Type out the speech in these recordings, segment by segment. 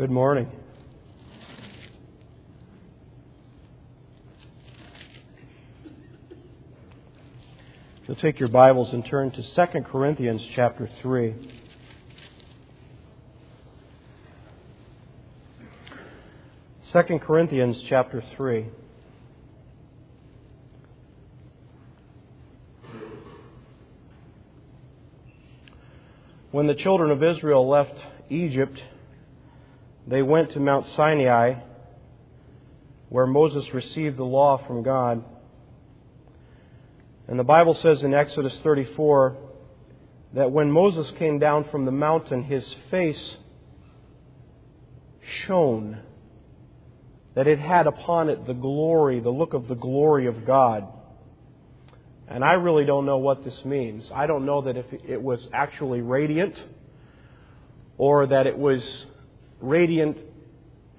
Good morning. If you'll take your Bibles and turn to 2 Corinthians chapter 3. Second Corinthians chapter 3. When the children of Israel left Egypt, they went to Mount Sinai, where Moses received the law from God. And the Bible says in Exodus 34 that when Moses came down from the mountain, his face shone, that it had upon it the glory, the look of the glory of God. And I really don't know what this means. I don't know that if it was actually radiant or that it was radiant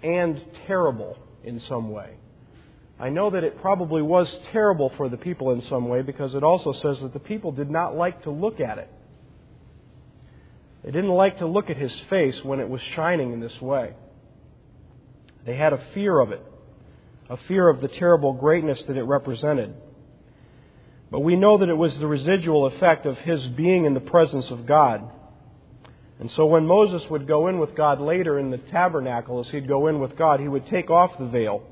and terrible in some way. I know that it probably was terrible for the people in some way because it also says that the people did not like to look at it. They didn't like to look at his face when it was shining in this way. They had a fear of it, a fear of the terrible greatness that it represented. But we know that it was the residual effect of his being in the presence of God. And so when Moses would go in with God later in the tabernacle, as he'd go in with God, he would take off the veil.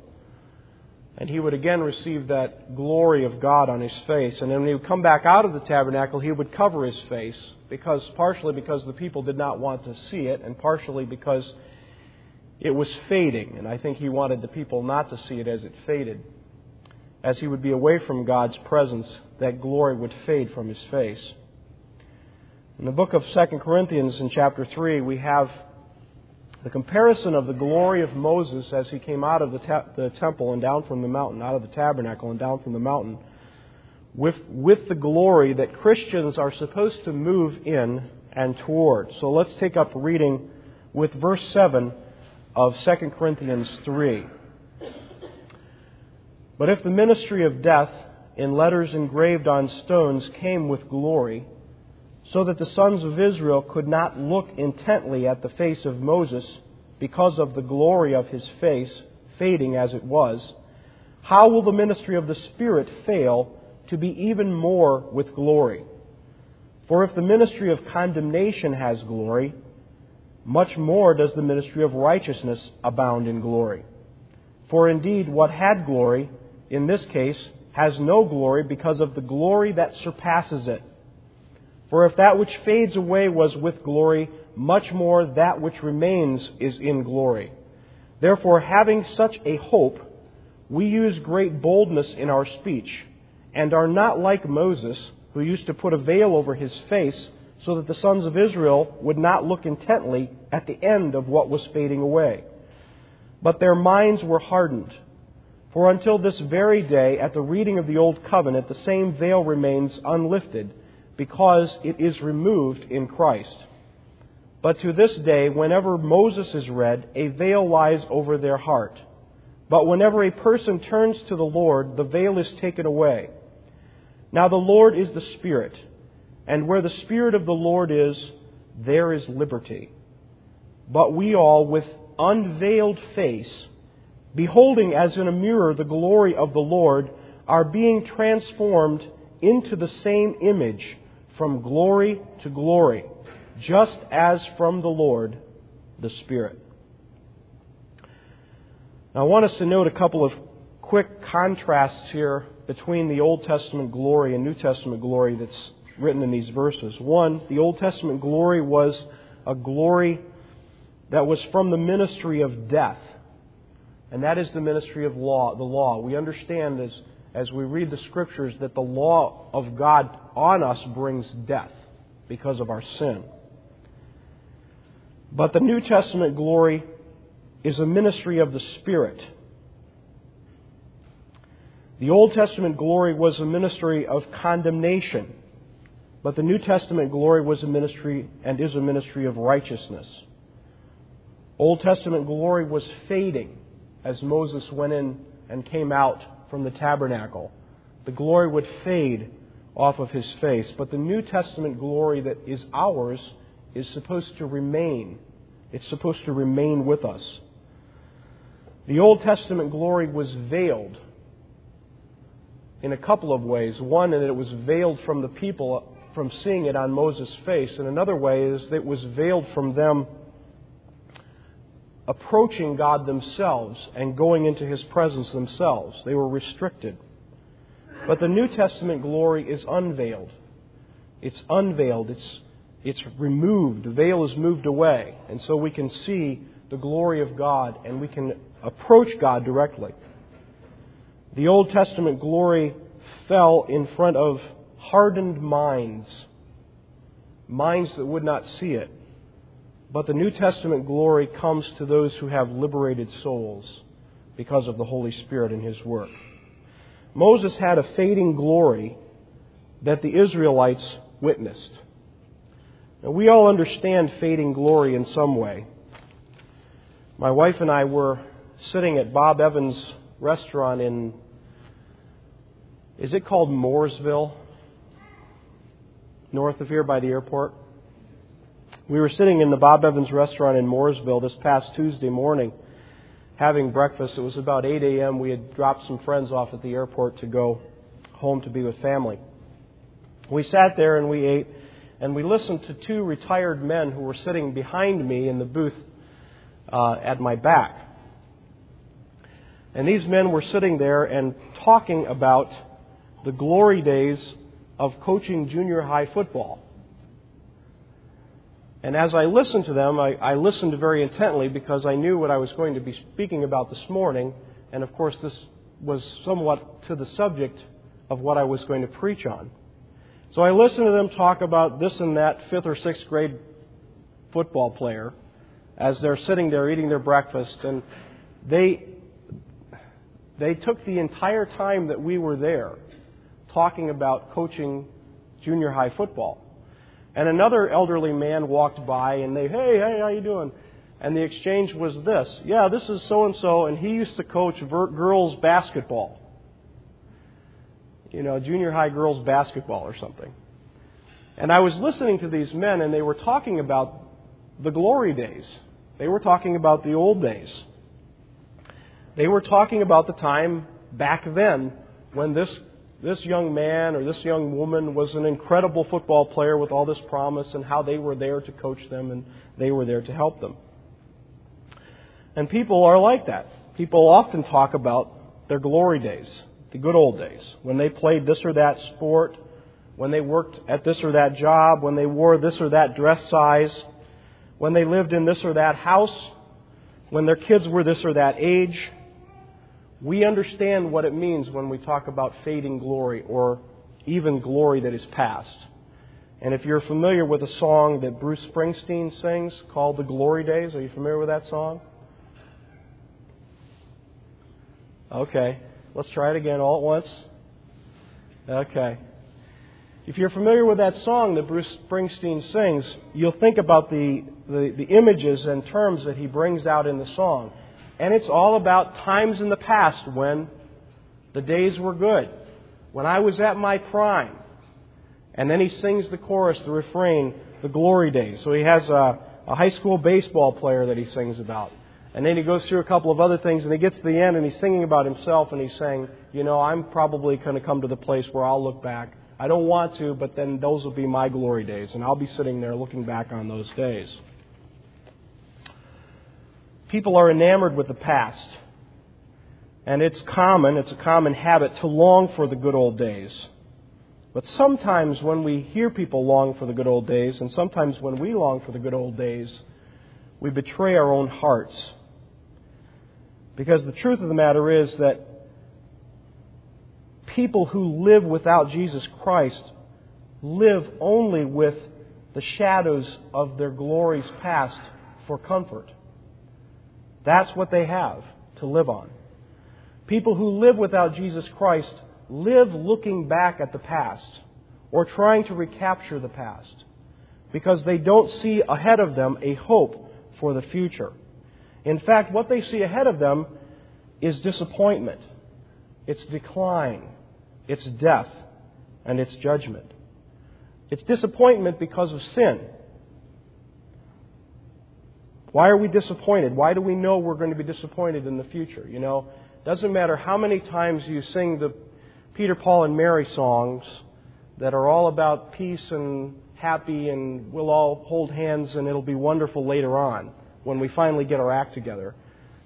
And he would again receive that glory of God on his face. And then when he would come back out of the tabernacle, he would cover his face, because partially because the people did not want to see it, and partially because it was fading. And I think he wanted the people not to see it as it faded as he would be away from God's presence, that glory would fade from his face. In the book of 2 Corinthians, in chapter 3, we have the comparison of the glory of Moses as he came out of the, ta- the temple and down from the mountain, out of the tabernacle and down from the mountain, with, with the glory that Christians are supposed to move in and toward. So let's take up reading with verse 7 of 2 Corinthians 3. But if the ministry of death in letters engraved on stones came with glory, so that the sons of Israel could not look intently at the face of Moses because of the glory of his face, fading as it was, how will the ministry of the Spirit fail to be even more with glory? For if the ministry of condemnation has glory, much more does the ministry of righteousness abound in glory. For indeed, what had glory in this case, has no glory because of the glory that surpasses it. For if that which fades away was with glory, much more that which remains is in glory. Therefore, having such a hope, we use great boldness in our speech, and are not like Moses, who used to put a veil over his face so that the sons of Israel would not look intently at the end of what was fading away. But their minds were hardened. For until this very day, at the reading of the Old Covenant, the same veil remains unlifted, because it is removed in Christ. But to this day, whenever Moses is read, a veil lies over their heart. But whenever a person turns to the Lord, the veil is taken away. Now the Lord is the Spirit, and where the Spirit of the Lord is, there is liberty. But we all, with unveiled face, beholding as in a mirror the glory of the Lord, are being transformed into the same image from glory to glory, just as from the Lord the Spirit. Now, I want us to note a couple of quick contrasts here between the Old Testament glory and New Testament glory that's written in these verses. One, the Old Testament glory was a glory that was from the ministry of death. And that is the ministry of law, the law. We understand as, as we read the scriptures that the law of God on us brings death because of our sin. But the New Testament glory is a ministry of the Spirit. The Old Testament glory was a ministry of condemnation, but the New Testament glory was a ministry and is a ministry of righteousness. Old Testament glory was fading as Moses went in and came out from the tabernacle. The glory would fade off of his face, but the New Testament glory that is ours is supposed to remain It's supposed to remain with us. The Old Testament glory was veiled in a couple of ways. One, that it was veiled from the people from seeing it on Moses' face, and another way is that it was veiled from them approaching God themselves and going into His presence themselves. They were restricted. But the New Testament glory is unveiled. It's unveiled. It's, it's removed. The veil is moved away. And so we can see the glory of God and we can approach God directly. The Old Testament glory fell in front of hardened minds, minds that would not see it. But the New Testament glory comes to those who have liberated souls because of the Holy Spirit and His work. Moses had a fading glory that the Israelites witnessed. Now, we all understand fading glory in some way. My wife and I were sitting at Bob Evans' restaurant in, is it called Mooresville? North of here by the airport? We were sitting in the Bob Evans restaurant in Mooresville this past Tuesday morning having breakfast. It was about 8 a.m. We had dropped some friends off at the airport to go home to be with family. We sat there and we ate, and we listened to two retired men who were sitting behind me in the booth uh, at my back. And these men were sitting there and talking about the glory days of coaching junior high football. And as I listened to them, I, I, listened very intently because I knew what I was going to be speaking about this morning. And of course, this was somewhat to the subject of what I was going to preach on. So I listened to them talk about this and that fifth or sixth grade football player as they're sitting there eating their breakfast. And they, they took the entire time that we were there talking about coaching junior high football. And another elderly man walked by and they, hey, hey, how you doing? And the exchange was this. Yeah, this is so and so, and he used to coach girls basketball. You know, junior high girls basketball or something. And I was listening to these men, and they were talking about the glory days. They were talking about the old days. They were talking about the time back then when this this young man or this young woman was an incredible football player with all this promise and how they were there to coach them and they were there to help them. And people are like that. People often talk about their glory days, the good old days, when they played this or that sport, when they worked at this or that job, when they wore this or that dress size, when they lived in this or that house, when their kids were this or that age, we understand what it means when we talk about fading glory or even glory that is past. And if you're familiar with a song that Bruce Springsteen sings called The Glory Days, are you familiar with that song? Okay. Let's try it again all at once. Okay. If you're familiar with that song that Bruce Springsteen sings, you'll think about the, the, the images and terms that he brings out in the song. And it's all about times in the past when the days were good, when I was at my prime. And then he sings the chorus, the refrain, the glory days. So he has a, a high school baseball player that he sings about. And then he goes through a couple of other things and he gets to the end and he's singing about himself and he's saying, you know, I'm probably going to come to the place where I'll look back. I don't want to, but then those will be my glory days. And I'll be sitting there looking back on those days. People are enamored with the past. And it's common, it's a common habit to long for the good old days. But sometimes when we hear people long for the good old days, and sometimes when we long for the good old days, we betray our own hearts. Because the truth of the matter is that people who live without Jesus Christ live only with the shadows of their glories past for comfort. That's what they have to live on. People who live without Jesus Christ live looking back at the past or trying to recapture the past because they don't see ahead of them a hope for the future. In fact, what they see ahead of them is disappointment, it's decline, it's death, and it's judgment. It's disappointment because of sin. Why are we disappointed? Why do we know we're going to be disappointed in the future? You know, doesn't matter how many times you sing the Peter, Paul, and Mary songs that are all about peace and happy and we'll all hold hands and it'll be wonderful later on when we finally get our act together.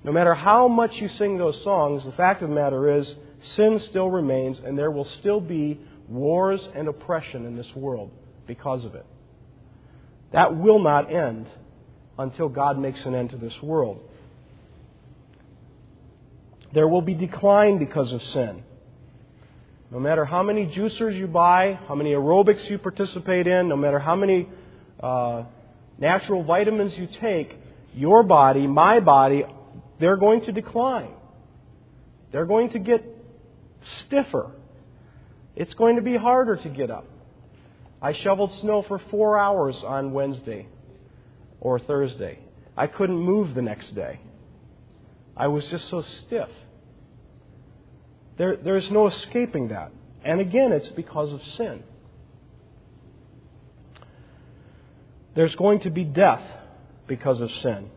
No matter how much you sing those songs, the fact of the matter is sin still remains and there will still be wars and oppression in this world because of it. That will not end until God makes an end to this world. There will be decline because of sin. No matter how many juicers you buy, how many aerobics you participate in, no matter how many uh, natural vitamins you take, your body, my body, they're going to decline. They're going to get stiffer. It's going to be harder to get up. I shoveled snow for four hours on Wednesday or Thursday. I couldn't move the next day. I was just so stiff. There, there's no escaping that. And again, it's because of sin. There's going to be death because of sin.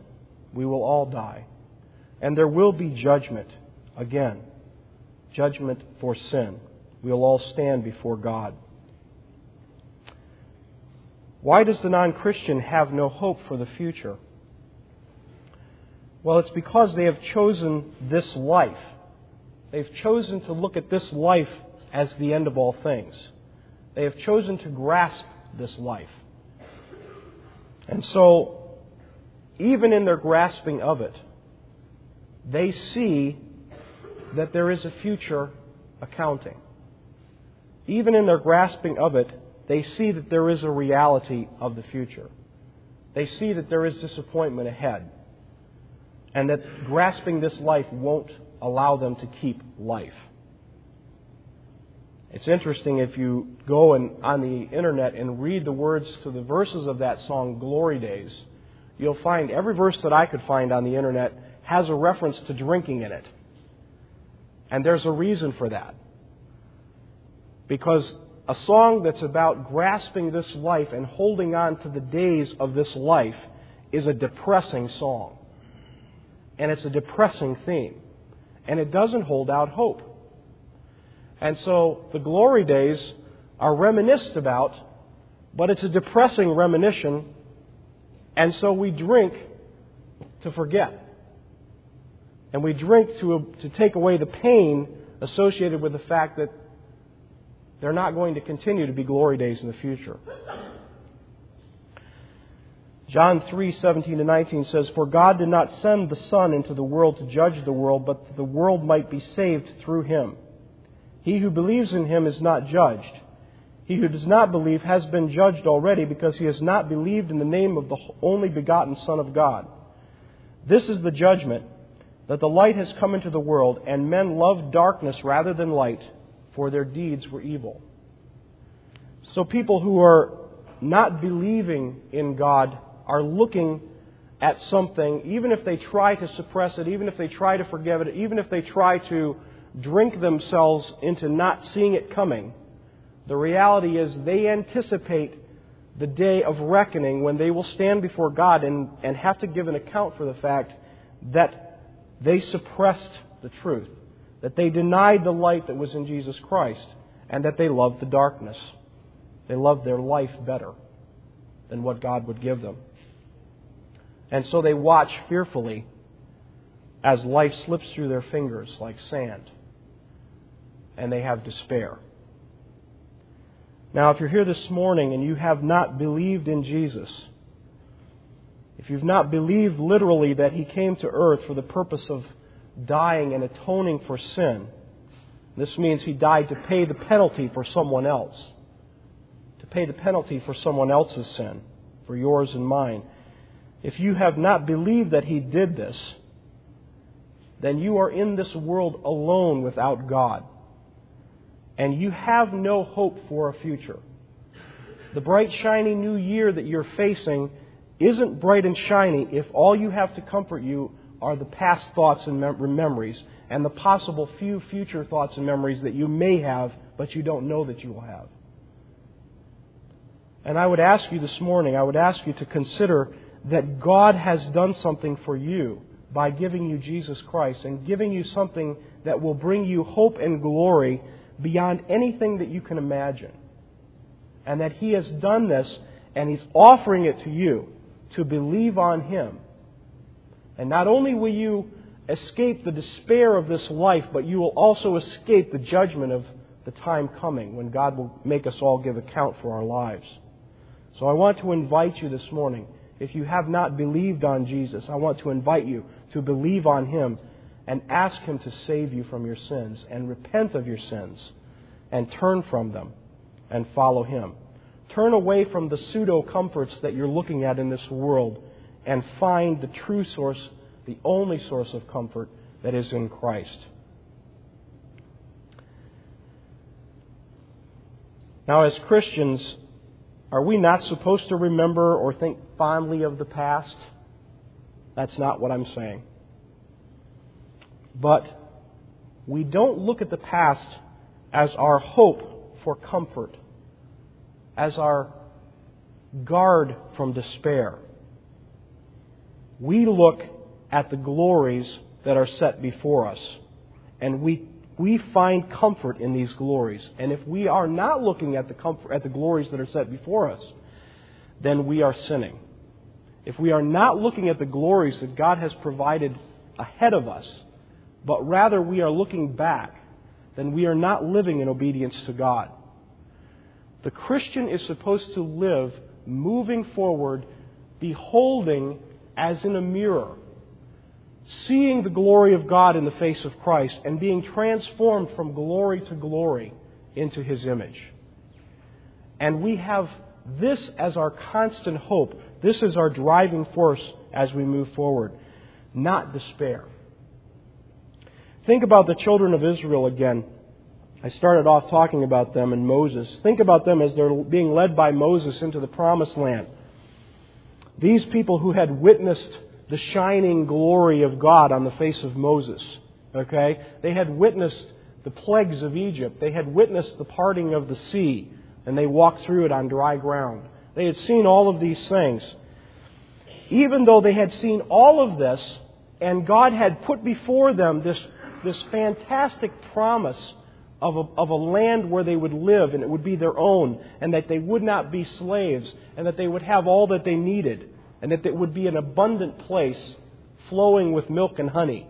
We will all die. And there will be judgment again judgment for sin. We'll all stand before God. Why does the non Christian have no hope for the future? Well, it's because they have chosen this life. They've chosen to look at this life as the end of all things. They have chosen to grasp this life. And so, even in their grasping of it, they see that there is a future accounting. Even in their grasping of it, they see that there is a reality of the future. They see that there is disappointment ahead. And that grasping this life won't allow them to keep life. It's interesting if you go and, on the internet and read the words to the verses of that song, Glory Days, you'll find every verse that I could find on the internet has a reference to drinking in it. And there's a reason for that. Because a song that's about grasping this life and holding on to the days of this life is a depressing song. And it's a depressing theme. And it doesn't hold out hope. And so the glory days are reminisced about, but it's a depressing reminiscence. And so we drink to forget. And we drink to, to take away the pain associated with the fact that they're not going to continue to be glory days in the future. John 3:17 to 19 says, "For God did not send the Son into the world to judge the world, but that the world might be saved through him. He who believes in him is not judged. He who does not believe has been judged already because he has not believed in the name of the only begotten Son of God. This is the judgment that the light has come into the world, and men love darkness rather than light, for their deeds were evil. So people who are not believing in God are looking at something, even if they try to suppress it, even if they try to forgive it, even if they try to drink themselves into not seeing it coming, the reality is they anticipate the day of reckoning when they will stand before God and, and have to give an account for the fact that they suppressed the truth that they denied the light that was in Jesus Christ, and that they loved the darkness. They loved their life better than what God would give them. And so they watch fearfully as life slips through their fingers like sand, and they have despair. Now, if you're here this morning and you have not believed in Jesus, if you've not believed literally that He came to earth for the purpose of dying and atoning for sin. This means he died to pay the penalty for someone else, to pay the penalty for someone else's sin, for yours and mine. If you have not believed that he did this, then you are in this world alone without God. And you have no hope for a future. The bright, shiny new year that you're facing isn't bright and shiny if all you have to comfort you are the past thoughts and mem- memories and the possible few future thoughts and memories that you may have, but you don't know that you will have. And I would ask you this morning, I would ask you to consider that God has done something for you by giving you Jesus Christ and giving you something that will bring you hope and glory beyond anything that you can imagine. And that He has done this and He's offering it to you to believe on Him. And not only will you escape the despair of this life, but you will also escape the judgment of the time coming when God will make us all give account for our lives. So I want to invite you this morning, if you have not believed on Jesus, I want to invite you to believe on Him and ask Him to save you from your sins and repent of your sins and turn from them and follow Him. Turn away from the pseudo comforts that you're looking at in this world and find the true source, the only source of comfort that is in Christ. Now, as Christians, are we not supposed to remember or think fondly of the past? That's not what I'm saying. But we don't look at the past as our hope for comfort, as our guard from despair. We look at the glories that are set before us, and we, we find comfort in these glories. And if we are not looking at the, comfort, at the glories that are set before us, then we are sinning. If we are not looking at the glories that God has provided ahead of us, but rather we are looking back, then we are not living in obedience to God. The Christian is supposed to live moving forward, beholding as in a mirror, seeing the glory of God in the face of Christ and being transformed from glory to glory into His image. And we have this as our constant hope. This is our driving force as we move forward, not despair. Think about the children of Israel again. I started off talking about them and Moses. Think about them as they're being led by Moses into the promised land. These people who had witnessed the shining glory of God on the face of Moses, okay? They had witnessed the plagues of Egypt. They had witnessed the parting of the sea, and they walked through it on dry ground. They had seen all of these things. Even though they had seen all of this, and God had put before them this, this fantastic promise of a, of a land where they would live and it would be their own, and that they would not be slaves, and that they would have all that they needed, and that it would be an abundant place flowing with milk and honey.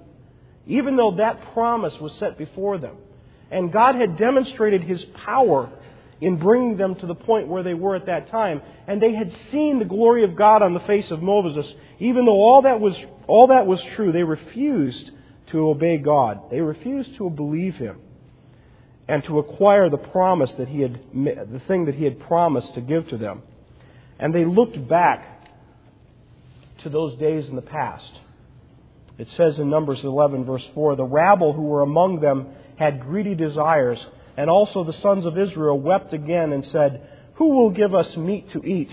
Even though that promise was set before them, and God had demonstrated His power in bringing them to the point where they were at that time, and they had seen the glory of God on the face of Moses, even though all that was, all that was true, they refused to obey God. They refused to believe Him and to acquire the promise that he had, the thing that he had promised to give to them. And they looked back to those days in the past. It says in Numbers 11, verse 4 The rabble who were among them had greedy desires, and also the sons of Israel wept again and said, Who will give us meat to eat?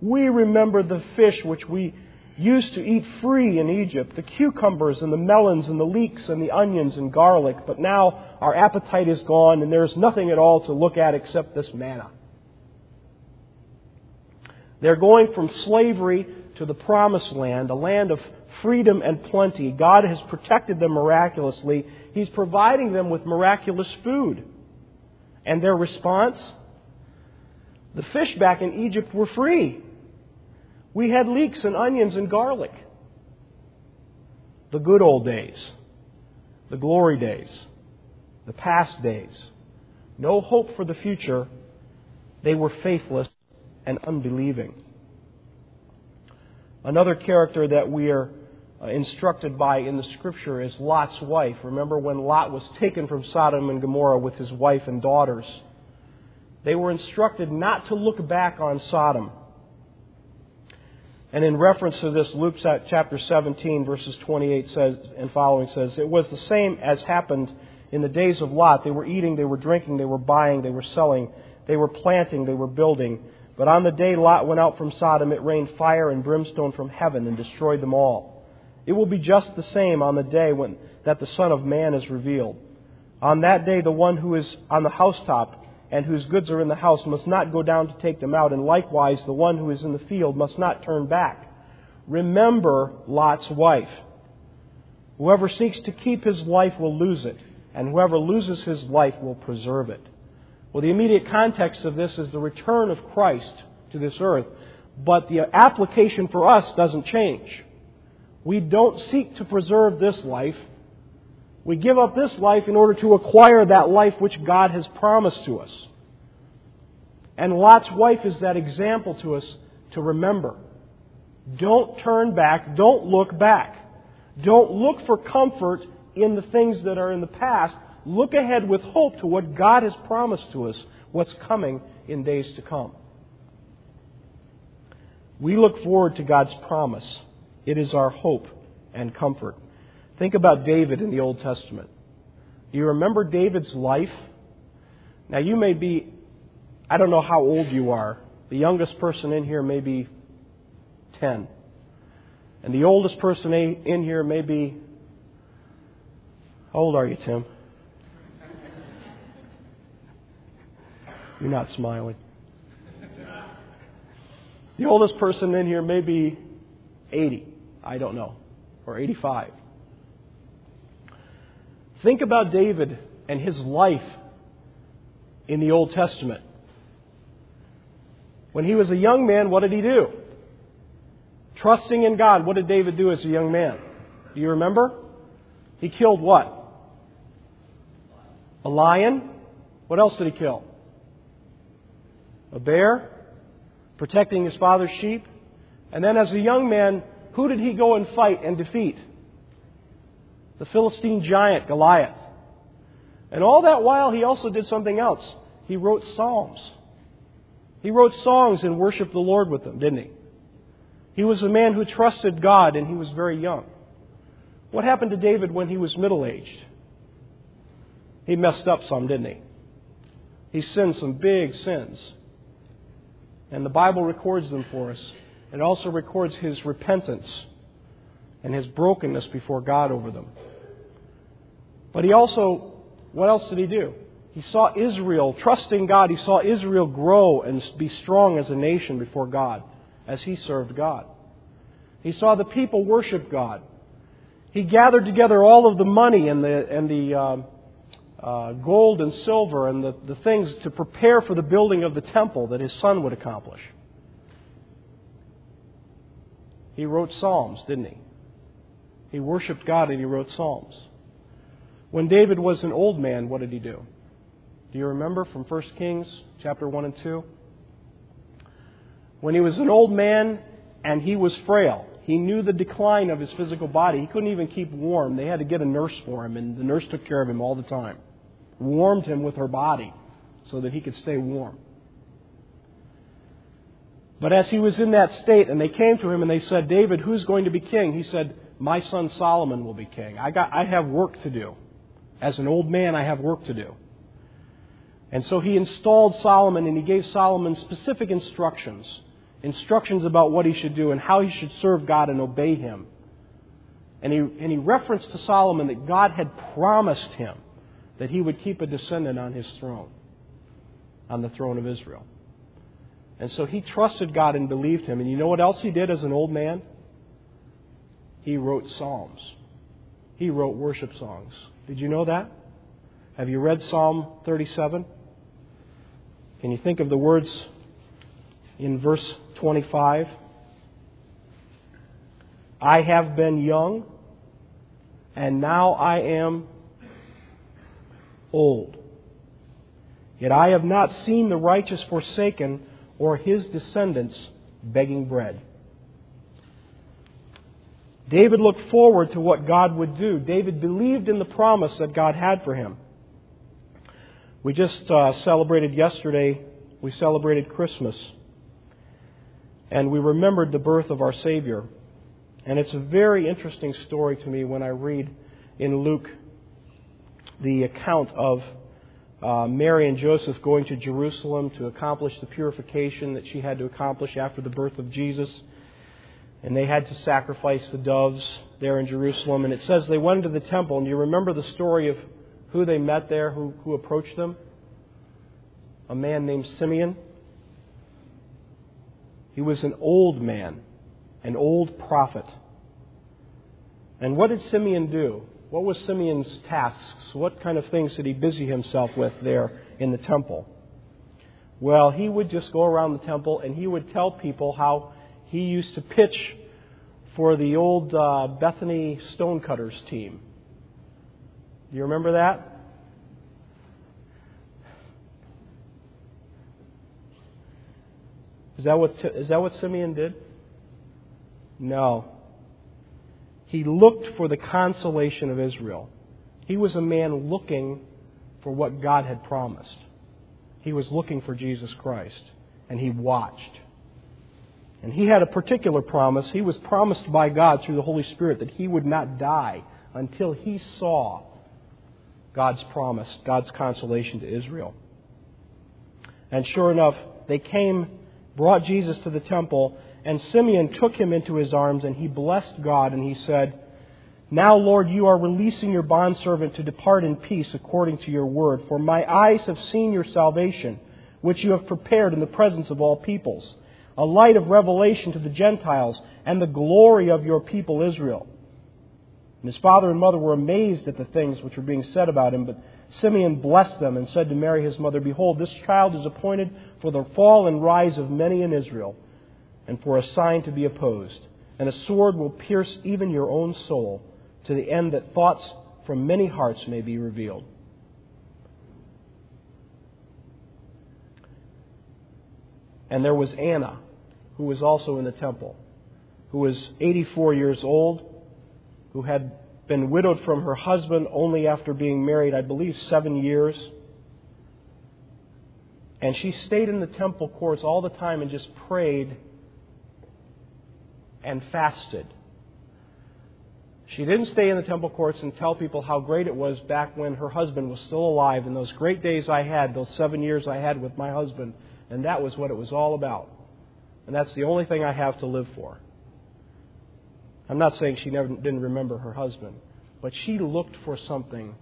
We remember the fish which we used to eat free in Egypt, the cucumbers and the melons and the leeks and the onions and garlic, but now our appetite is gone and there's nothing at all to look at except this manna. They're going from slavery to the promised land, a land of freedom and plenty. God has protected them miraculously. He's providing them with miraculous food. And their response? The fish back in Egypt were free. We had leeks and onions and garlic. The good old days, the glory days, the past days. No hope for the future. They were faithless and unbelieving. Another character that we are uh, instructed by in the scripture is Lot's wife. Remember when Lot was taken from Sodom and Gomorrah with his wife and daughters? They were instructed not to look back on Sodom and in reference to this, Luke chapter 17, verses 28 says, and following says, It was the same as happened in the days of Lot. They were eating, they were drinking, they were buying, they were selling, they were planting, they were building. But on the day Lot went out from Sodom, it rained fire and brimstone from heaven and destroyed them all. It will be just the same on the day when that the Son of Man is revealed. On that day, the one who is on the housetop and whose goods are in the house must not go down to take them out, and likewise the one who is in the field must not turn back. remember Lot's wife. Whoever seeks to keep his life will lose it, and whoever loses his life will preserve it. Well, the immediate context of this is the return of Christ to this earth, but the application for us doesn't change. We don't seek to preserve this life. We give up this life in order to acquire that life which God has promised to us. And Lot's wife is that example to us to remember. Don't turn back. Don't look back. Don't look for comfort in the things that are in the past. Look ahead with hope to what God has promised to us, what's coming in days to come. We look forward to God's promise. It is our hope and comfort. Think about David in the Old Testament. Do you remember David's life? Now, you may be, I don't know how old you are. The youngest person in here may be 10. And the oldest person in here may be, how old are you, Tim? You're not smiling. The oldest person in here may be 80. I don't know. Or 85. Think about David and his life in the Old Testament. When he was a young man, what did he do? Trusting in God, what did David do as a young man? Do you remember? He killed what? A lion? What else did he kill? A bear? Protecting his father's sheep? And then as a young man, who did he go and fight and defeat? The Philistine giant, Goliath. And all that while, he also did something else. He wrote psalms. He wrote songs and worshiped the Lord with them, didn't he? He was a man who trusted God and he was very young. What happened to David when he was middle aged? He messed up some, didn't he? He sinned some big sins. And the Bible records them for us. It also records his repentance and his brokenness before God over them. But he also, what else did he do? He saw Israel, trusting God, he saw Israel grow and be strong as a nation before God as he served God. He saw the people worship God. He gathered together all of the money and the, and the uh, uh, gold and silver and the, the things to prepare for the building of the temple that his son would accomplish. He wrote Psalms, didn't he? He worshiped God and he wrote Psalms. When David was an old man, what did he do? Do you remember from 1 Kings chapter 1 and 2? When he was an old man and he was frail, he knew the decline of his physical body. He couldn't even keep warm. They had to get a nurse for him, and the nurse took care of him all the time. Warmed him with her body so that he could stay warm. But as he was in that state, and they came to him and they said, David, who's going to be king? He said, My son Solomon will be king. I, got, I have work to do. As an old man, I have work to do. And so he installed Solomon and he gave Solomon specific instructions instructions about what he should do and how he should serve God and obey him. And he, and he referenced to Solomon that God had promised him that he would keep a descendant on his throne, on the throne of Israel. And so he trusted God and believed him. And you know what else he did as an old man? He wrote psalms. He wrote worship songs. Did you know that? Have you read Psalm 37? Can you think of the words in verse 25? I have been young, and now I am old. Yet I have not seen the righteous forsaken or his descendants begging bread. David looked forward to what God would do. David believed in the promise that God had for him. We just uh, celebrated yesterday, we celebrated Christmas. And we remembered the birth of our Savior. And it's a very interesting story to me when I read in Luke the account of uh, Mary and Joseph going to Jerusalem to accomplish the purification that she had to accomplish after the birth of Jesus. And they had to sacrifice the doves there in Jerusalem. And it says they went into the temple. And you remember the story of who they met there, who, who approached them? A man named Simeon. He was an old man. an old prophet. And what did Simeon do? What was Simeon's tasks? What kind of things did he busy himself with there in the temple? Well, he would just go around the temple and he would tell people how he used to pitch for the old uh, Bethany Stonecutters team. Do you remember that? Is that what, is that what Simeon did? No. He looked for the consolation of Israel. He was a man looking for what God had promised. He was looking for Jesus Christ, and he watched. And he had a particular promise. He was promised by God through the Holy Spirit that he would not die until he saw God's promise, God's consolation to Israel. And sure enough, they came brought Jesus to the temple, and Simeon took him into his arms, and he blessed God, and he said, Now, Lord, you are releasing your bondservant to depart in peace according to your word, for my eyes have seen your salvation, which you have prepared in the presence of all peoples, a light of revelation to the Gentiles, and the glory of your people Israel. And his father and mother were amazed at the things which were being said about him, but Simeon blessed them and said to Mary his mother, Behold, this child is appointed for the fall and rise of many in Israel, and for a sign to be opposed. And a sword will pierce even your own soul, to the end that thoughts from many hearts may be revealed. And there was Anna, who was also in the temple, who was 84 years old, who had been widowed from her husband only after being married, I believe, seven years. And she stayed in the temple courts all the time and just prayed and fasted. She didn't stay in the temple courts and tell people how great it was back when her husband was still alive and those great days I had, those seven years I had with my husband, and that was what it was all about. And that's the only thing I have to live for. I'm not saying she never didn't remember her husband, but she looked for something.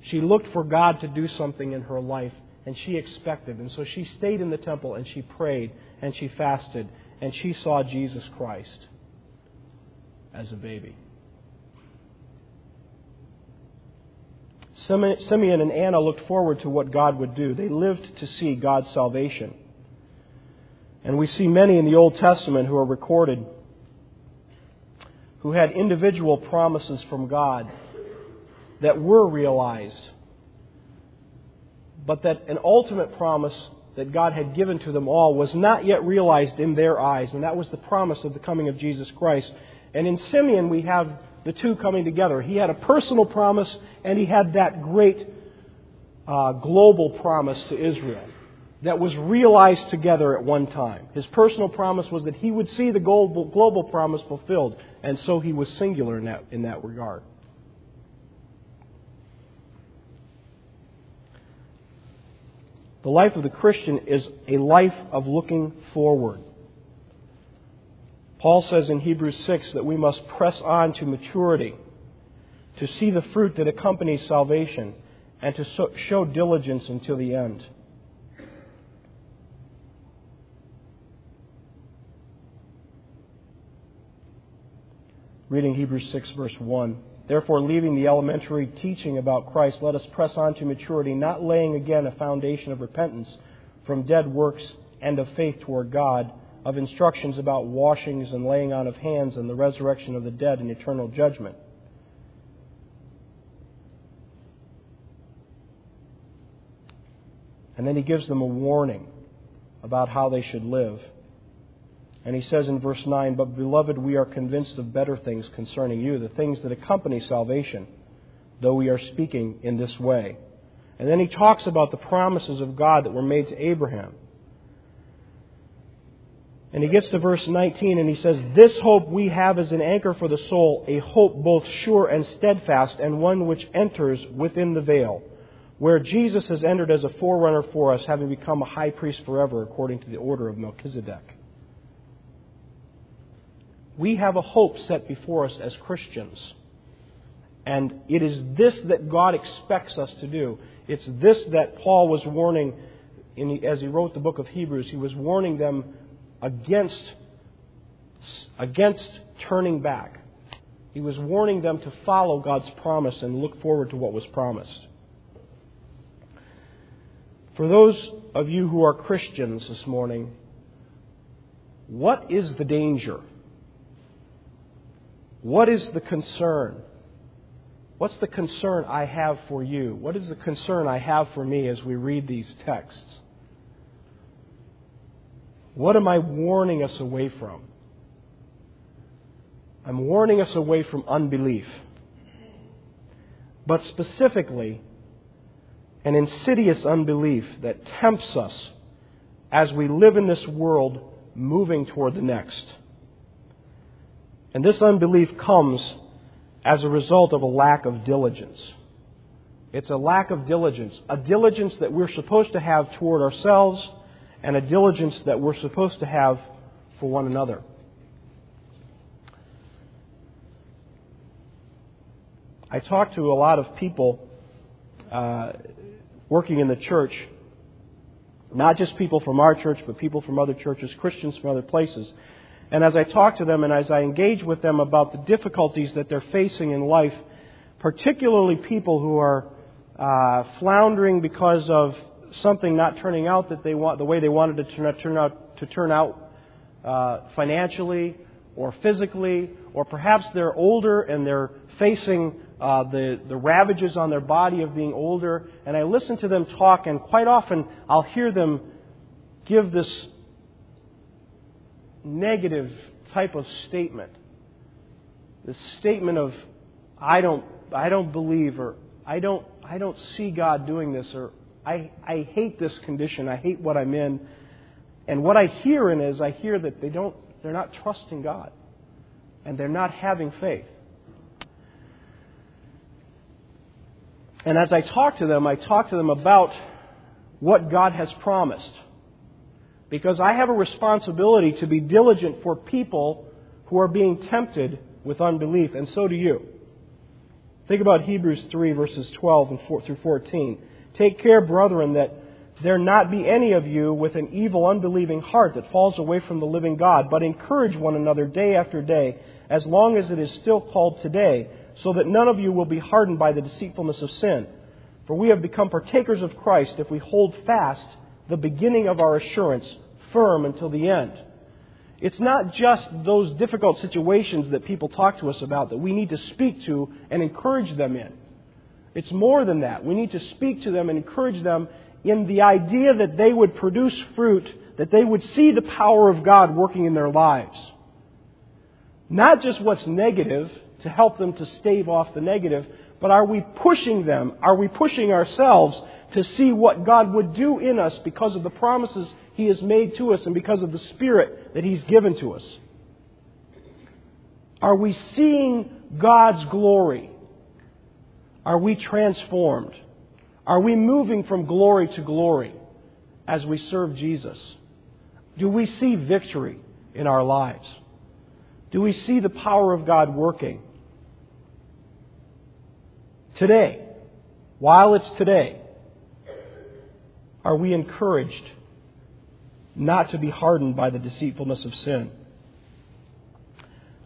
She looked for God to do something in her life, and she expected. And so she stayed in the temple and she prayed and she fasted, and she saw Jesus Christ as a baby. Simeon and Anna looked forward to what God would do. They lived to see God's salvation. And we see many in the Old Testament who are recorded who had individual promises from God that were realized, but that an ultimate promise that God had given to them all was not yet realized in their eyes, and that was the promise of the coming of Jesus Christ. And in Simeon, we have the two coming together. He had a personal promise, and he had that great uh, global promise to Israel that was realized together at one time. His personal promise was that he would see the global, global promise fulfilled, and so he was singular in that, in that regard. The life of the Christian is a life of looking forward. Paul says in Hebrews 6 that we must press on to maturity, to see the fruit that accompanies salvation, and to show diligence until the end. Reading Hebrews 6, verse 1. Therefore, leaving the elementary teaching about Christ, let us press on to maturity, not laying again a foundation of repentance from dead works and of faith toward God, of instructions about washings and laying on of hands and the resurrection of the dead and eternal judgment. And then he gives them a warning about how they should live. And he says in verse 9, But beloved, we are convinced of better things concerning you, the things that accompany salvation, though we are speaking in this way. And then he talks about the promises of God that were made to Abraham. And he gets to verse 19 and he says, This hope we have as an anchor for the soul, a hope both sure and steadfast, and one which enters within the veil, where Jesus has entered as a forerunner for us, having become a high priest forever according to the order of Melchizedek. We have a hope set before us as Christians. And it is this that God expects us to do. It's this that Paul was warning in, as he wrote the book of Hebrews. He was warning them against against turning back. He was warning them to follow God's promise and look forward to what was promised. For those of you who are Christians this morning, what is the danger? What is the concern? What's the concern I have for you? What is the concern I have for me as we read these texts? What am I warning us away from? I'm warning us away from unbelief. But specifically, an insidious unbelief that tempts us as we live in this world moving toward the next. And this unbelief comes as a result of a lack of diligence. It's a lack of diligence, a diligence that we're supposed to have toward ourselves and a diligence that we're supposed to have for one another. I talk to a lot of people uh, working in the church, not just people from our church, but people from other churches, Christians from other places. And as I talk to them and as I engage with them about the difficulties that they're facing in life, particularly people who are uh, floundering because of something not turning out that they want the way they wanted to turn out to turn out uh, financially or physically, or perhaps they're older and they're facing uh, the, the ravages on their body of being older. And I listen to them talk, and quite often I'll hear them give this negative type of statement. The statement of, I don't, I don't believe, or I don't, I don't see God doing this, or I, I hate this condition, I hate what I'm in. And what I hear in is I hear that they don't, they're not trusting God. And they're not having faith. And as I talk to them, I talk to them about what God has promised. Because I have a responsibility to be diligent for people who are being tempted with unbelief, and so do you. Think about Hebrews 3, verses 12 and 4 through 14. Take care, brethren, that there not be any of you with an evil, unbelieving heart that falls away from the living God, but encourage one another day after day, as long as it is still called today so that none of you will be hardened by the deceitfulness of sin. For we have become partakers of Christ if we hold fast the beginning of our assurance firm until the end. It's not just those difficult situations that people talk to us about that we need to speak to and encourage them in. It's more than that. We need to speak to them and encourage them in the idea that they would produce fruit, that they would see the power of God working in their lives. Not just what's negative, to help them to stave off the negative, but are we pushing them? Are we pushing ourselves to see what God would do in us because of the promises He has made to us and because of the Spirit that He's given to us? Are we seeing God's glory? Are we transformed? Are we moving from glory to glory as we serve Jesus? Do we see victory in our lives? Do we see the power of God working? Today, while it's today, are we encouraged not to be hardened by the deceitfulness of sin?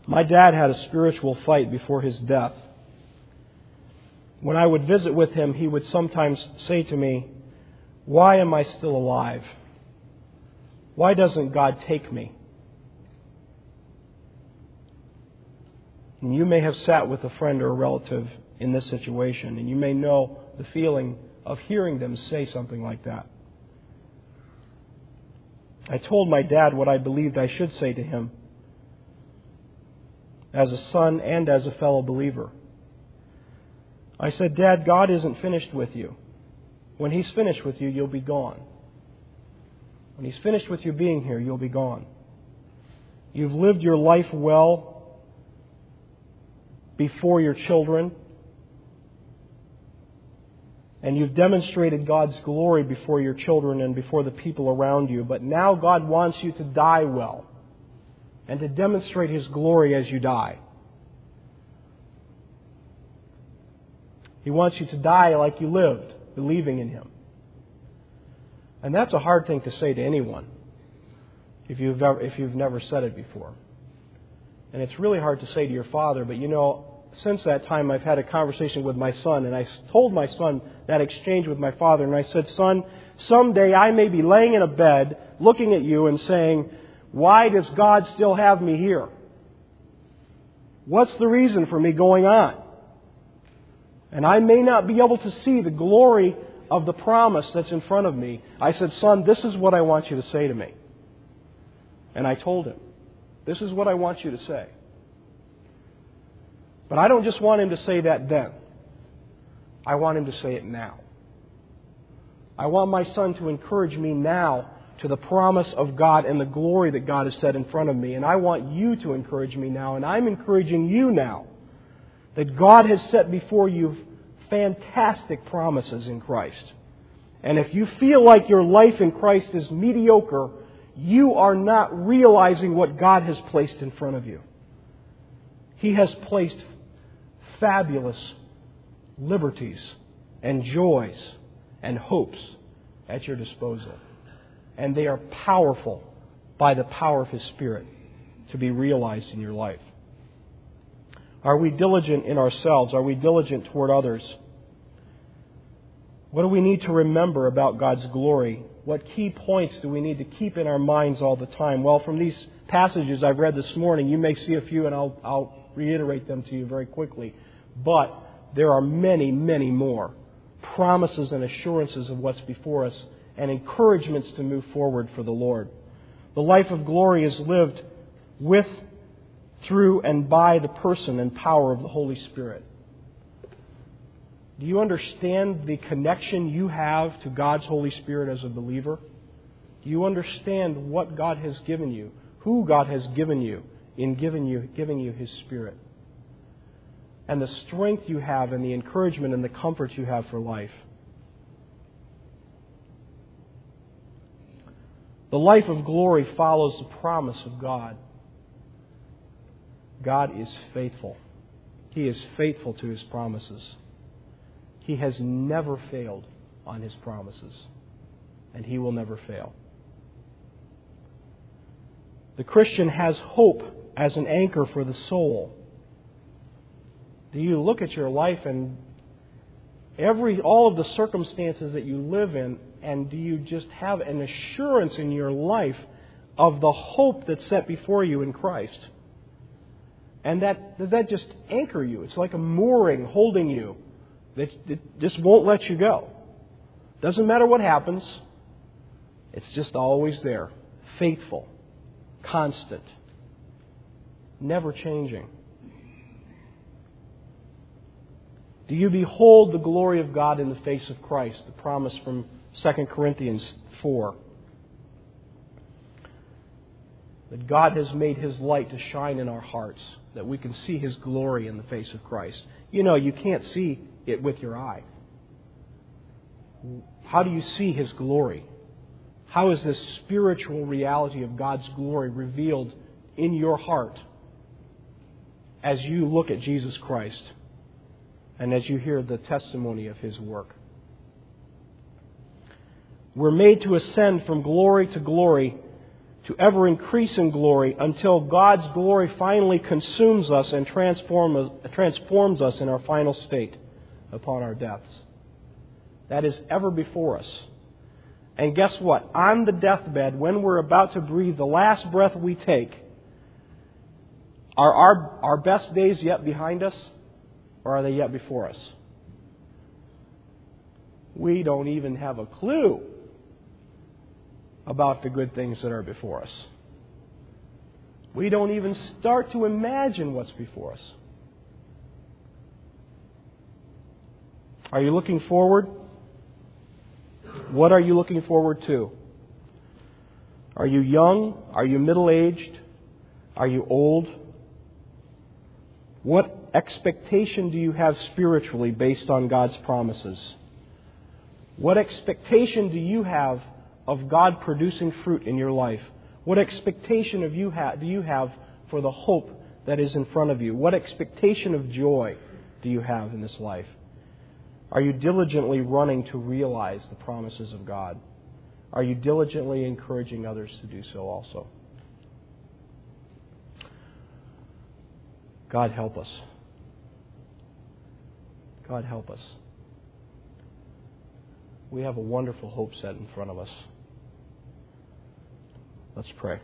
My dad had a spiritual fight before his death. When I would visit with him, he would sometimes say to me, Why am I still alive? Why doesn't God take me? And you may have sat with a friend or a relative in this situation. And you may know the feeling of hearing them say something like that. I told my dad what I believed I should say to him as a son and as a fellow believer. I said, Dad, God isn't finished with you. When He's finished with you, you'll be gone. When He's finished with you being here, you'll be gone. You've lived your life well before your children and you've demonstrated God's glory before your children and before the people around you. But now God wants you to die well and to demonstrate His glory as you die. He wants you to die like you lived, believing in Him. And that's a hard thing to say to anyone if you've, ever, if you've never said it before. And it's really hard to say to your father, but you know, since that time I've had a conversation with my son, and I told my son that exchange with my father, and I said, Son, someday I may be laying in a bed looking at you and saying, Why does God still have me here? What's the reason for me going on? And I may not be able to see the glory of the promise that's in front of me. I said, Son, this is what I want you to say to me. And I told him. This is what I want you to say. But I don't just want him to say that then. I want him to say it now. I want my son to encourage me now to the promise of God and the glory that God has set in front of me. And I want you to encourage me now, and I'm encouraging you now that God has set before you fantastic promises in Christ. And if you feel like your life in Christ is mediocre, you are not realizing what God has placed in front of you. He has placed fabulous liberties and joys and hopes at your disposal. And they are powerful by the power of His Spirit to be realized in your life. Are we diligent in ourselves? Are we diligent toward others? What do we need to remember about God's glory what key points do we need to keep in our minds all the time? Well, from these passages I've read this morning, you may see a few, and I'll, I'll reiterate them to you very quickly. But there are many, many more promises and assurances of what's before us and encouragements to move forward for the Lord. The life of glory is lived with, through, and by the person and power of the Holy Spirit. Do you understand the connection you have to God's Holy Spirit as a believer? Do you understand what God has given you, who God has given you in giving you, giving you His Spirit? And the strength you have, and the encouragement and the comfort you have for life. The life of glory follows the promise of God. God is faithful. He is faithful to His promises. He has never failed on his promises, and he will never fail. The Christian has hope as an anchor for the soul. Do you look at your life and every all of the circumstances that you live in and do you just have an assurance in your life of the hope that's set before you in Christ? And that does that just anchor you? It's like a mooring holding you that just won't let you go. Doesn't matter what happens, it's just always there. Faithful, constant, never changing. Do you behold the glory of God in the face of Christ? The promise from 2 Corinthians 4. That God has made His light to shine in our hearts, that we can see His glory in the face of Christ. You know, you can't see it with your eye. How do you see His glory? How is this spiritual reality of God's glory revealed in your heart as you look at Jesus Christ and as you hear the testimony of His work? We're made to ascend from glory to glory to ever increase in glory until God's glory finally consumes us and transforms us in our final state upon our deaths. That is ever before us. And guess what? On the deathbed, when we're about to breathe the last breath we take, are our, our best days yet behind us, or are they yet before us? We don't even have a clue about the good things that are before us. We don't even start to imagine what's before us. Are you looking forward? What are you looking forward to? Are you young? Are you middle aged? Are you old? What expectation do you have spiritually based on God's promises? What expectation do you have of God producing fruit in your life? What expectation of you ha- do you have for the hope that is in front of you? What expectation of joy do you have in this life? Are you diligently running to realize the promises of God? Are you diligently encouraging others to do so also? God help us. God help us. We have a wonderful hope set in front of us. Let's pray.